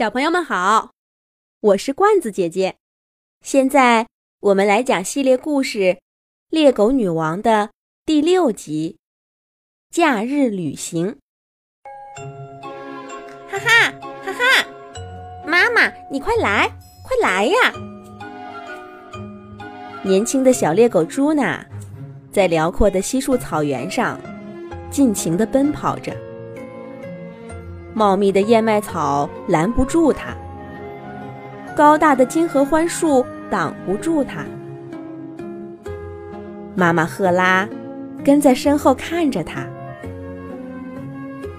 小朋友们好，我是罐子姐姐。现在我们来讲系列故事《猎狗女王》的第六集《假日旅行》。哈哈哈哈！妈妈，你快来，快来呀！年轻的小猎狗朱娜在辽阔的稀树草原上尽情地奔跑着。茂密的燕麦草拦不住它，高大的金合欢树挡不住它。妈妈赫拉跟在身后看着它。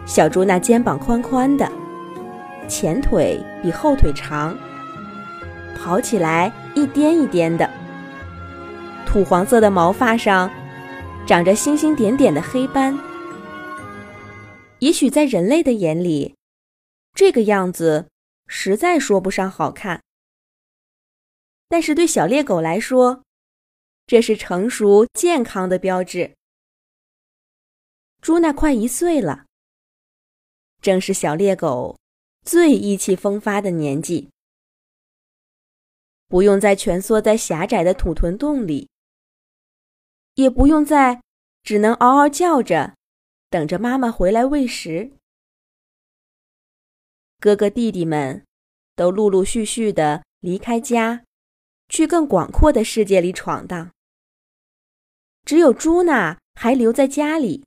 小猪那肩膀宽宽的，前腿比后腿长，跑起来一颠一颠的。土黄色的毛发上长着星星点点的黑斑。也许在人类的眼里，这个样子实在说不上好看。但是对小猎狗来说，这是成熟健康的标志。朱娜快一岁了，正是小猎狗最意气风发的年纪。不用再蜷缩在狭窄的土屯洞里，也不用再只能嗷嗷叫着。等着妈妈回来喂食，哥哥弟弟们都陆陆续续的离开家，去更广阔的世界里闯荡。只有朱娜还留在家里，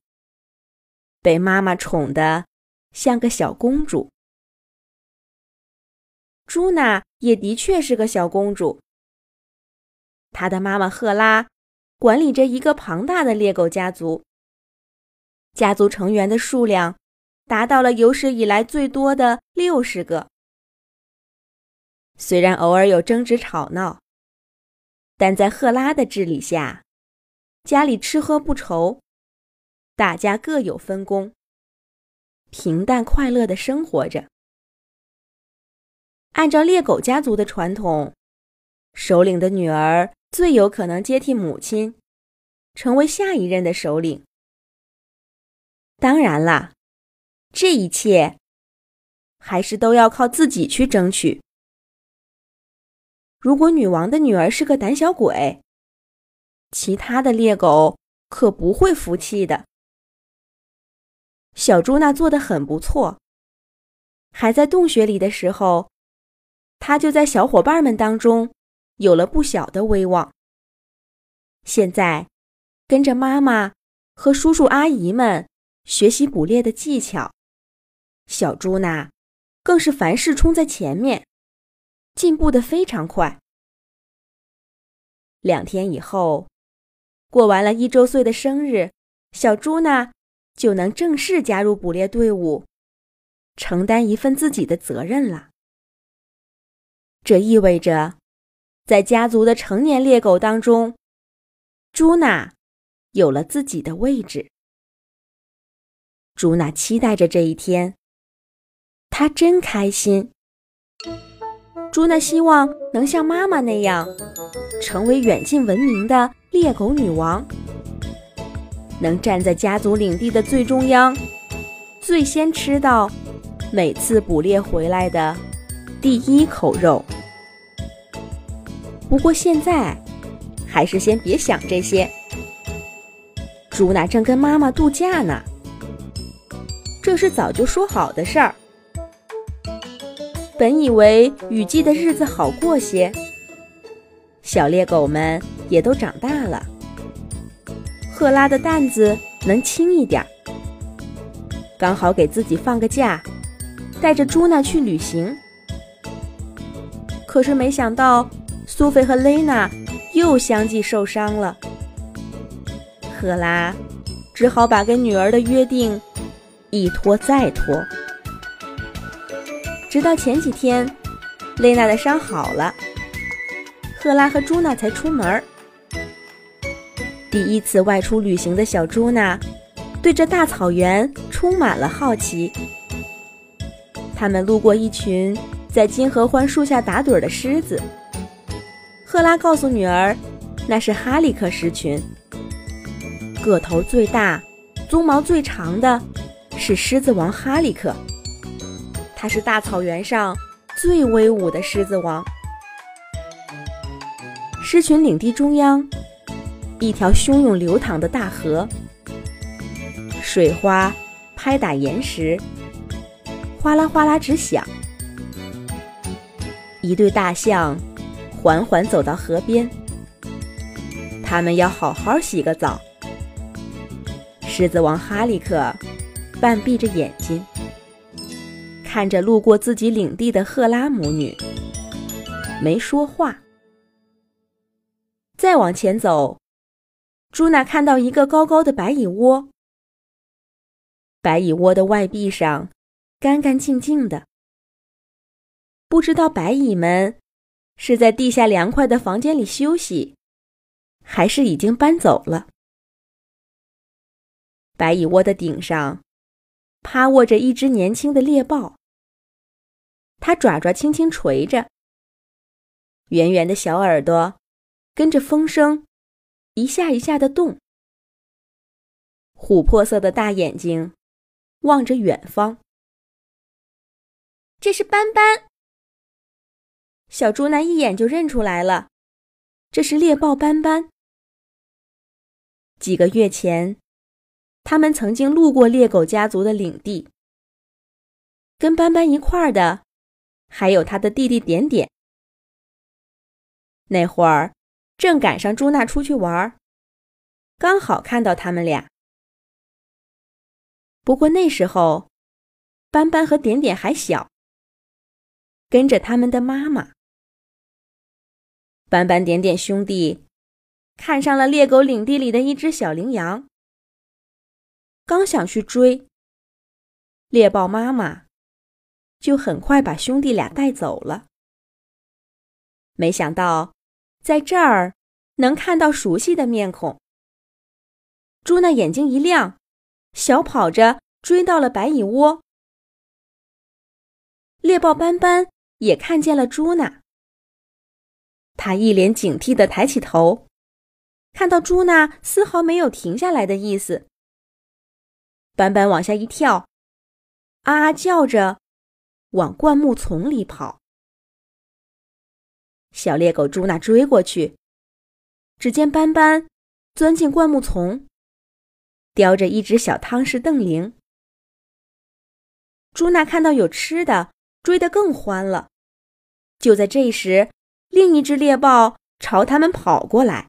被妈妈宠得像个小公主。朱娜也的确是个小公主。她的妈妈赫拉管理着一个庞大的猎狗家族。家族成员的数量达到了有史以来最多的六十个。虽然偶尔有争执吵闹，但在赫拉的治理下，家里吃喝不愁，大家各有分工，平淡快乐的生活着。按照猎狗家族的传统，首领的女儿最有可能接替母亲，成为下一任的首领。当然啦，这一切还是都要靠自己去争取。如果女王的女儿是个胆小鬼，其他的猎狗可不会服气的。小朱娜做的很不错，还在洞穴里的时候，她就在小伙伴们当中有了不小的威望。现在，跟着妈妈和叔叔阿姨们。学习捕猎的技巧，小猪呢，更是凡事冲在前面，进步的非常快。两天以后，过完了一周岁的生日，小猪呢就能正式加入捕猎队伍，承担一份自己的责任了。这意味着，在家族的成年猎狗当中，朱娜有了自己的位置。朱娜期待着这一天，她真开心。朱娜希望能像妈妈那样，成为远近闻名的猎狗女王，能站在家族领地的最中央，最先吃到每次捕猎回来的第一口肉。不过现在，还是先别想这些。朱娜正跟妈妈度假呢。这是早就说好的事儿。本以为雨季的日子好过些，小猎狗们也都长大了，赫拉的担子能轻一点，刚好给自己放个假，带着朱娜去旅行。可是没想到，苏菲和雷娜又相继受伤了，赫拉只好把跟女儿的约定。一拖再拖，直到前几天，雷娜的伤好了，赫拉和朱娜才出门。第一次外出旅行的小朱娜，对这大草原充满了好奇。他们路过一群在金合欢树下打盹的狮子，赫拉告诉女儿，那是哈里克狮群，个头最大、鬃毛最长的。是狮子王哈里克，他是大草原上最威武的狮子王。狮群领地中央，一条汹涌流淌的大河，水花拍打岩石，哗啦哗啦直响。一对大象缓缓走到河边，他们要好好洗个澡。狮子王哈利克半闭着眼睛，看着路过自己领地的赫拉母女，没说话。再往前走，朱娜看到一个高高的白蚁窝，白蚁窝的外壁上干干净净的，不知道白蚁们是在地下凉快的房间里休息，还是已经搬走了。白蚁窝的顶上，趴卧着一只年轻的猎豹。它爪爪轻轻垂着，圆圆的小耳朵跟着风声一下一下的动。琥珀色的大眼睛望着远方。这是斑斑。小猪男一眼就认出来了，这是猎豹斑斑。几个月前。他们曾经路过猎狗家族的领地，跟斑斑一块儿的，还有他的弟弟点点。那会儿正赶上朱娜出去玩，刚好看到他们俩。不过那时候，斑斑和点点还小，跟着他们的妈妈。斑斑点点兄弟看上了猎狗领地里的一只小羚羊。刚想去追猎豹妈妈，就很快把兄弟俩带走了。没想到在这儿能看到熟悉的面孔。朱娜眼睛一亮，小跑着追到了白蚁窝。猎豹斑斑也看见了朱娜，他一脸警惕的抬起头，看到朱娜丝毫没有停下来的意思。斑斑往下一跳，啊啊叫着，往灌木丛里跑。小猎狗朱娜追过去，只见斑斑钻进灌木丛，叼着一只小汤匙瞪铃。朱娜看到有吃的，追得更欢了。就在这时，另一只猎豹朝他们跑过来，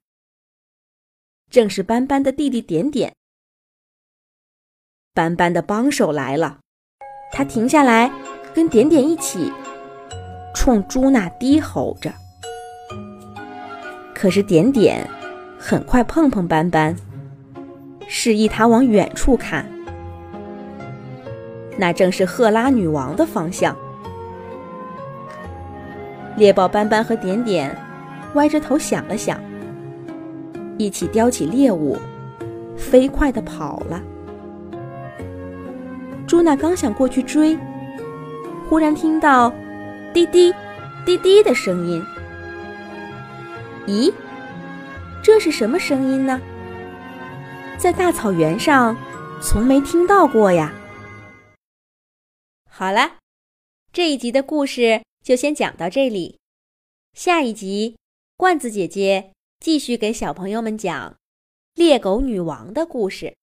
正是斑斑的弟弟点点。斑斑的帮手来了，他停下来，跟点点一起，冲朱娜低吼着。可是点点很快碰碰斑斑，示意他往远处看，那正是赫拉女王的方向。猎豹斑斑和点点歪着头想了想，一起叼起猎物，飞快地跑了。朱娜刚想过去追，忽然听到“滴滴，滴滴”的声音。咦，这是什么声音呢？在大草原上，从没听到过呀。好了，这一集的故事就先讲到这里。下一集，罐子姐姐继续给小朋友们讲猎狗女王的故事。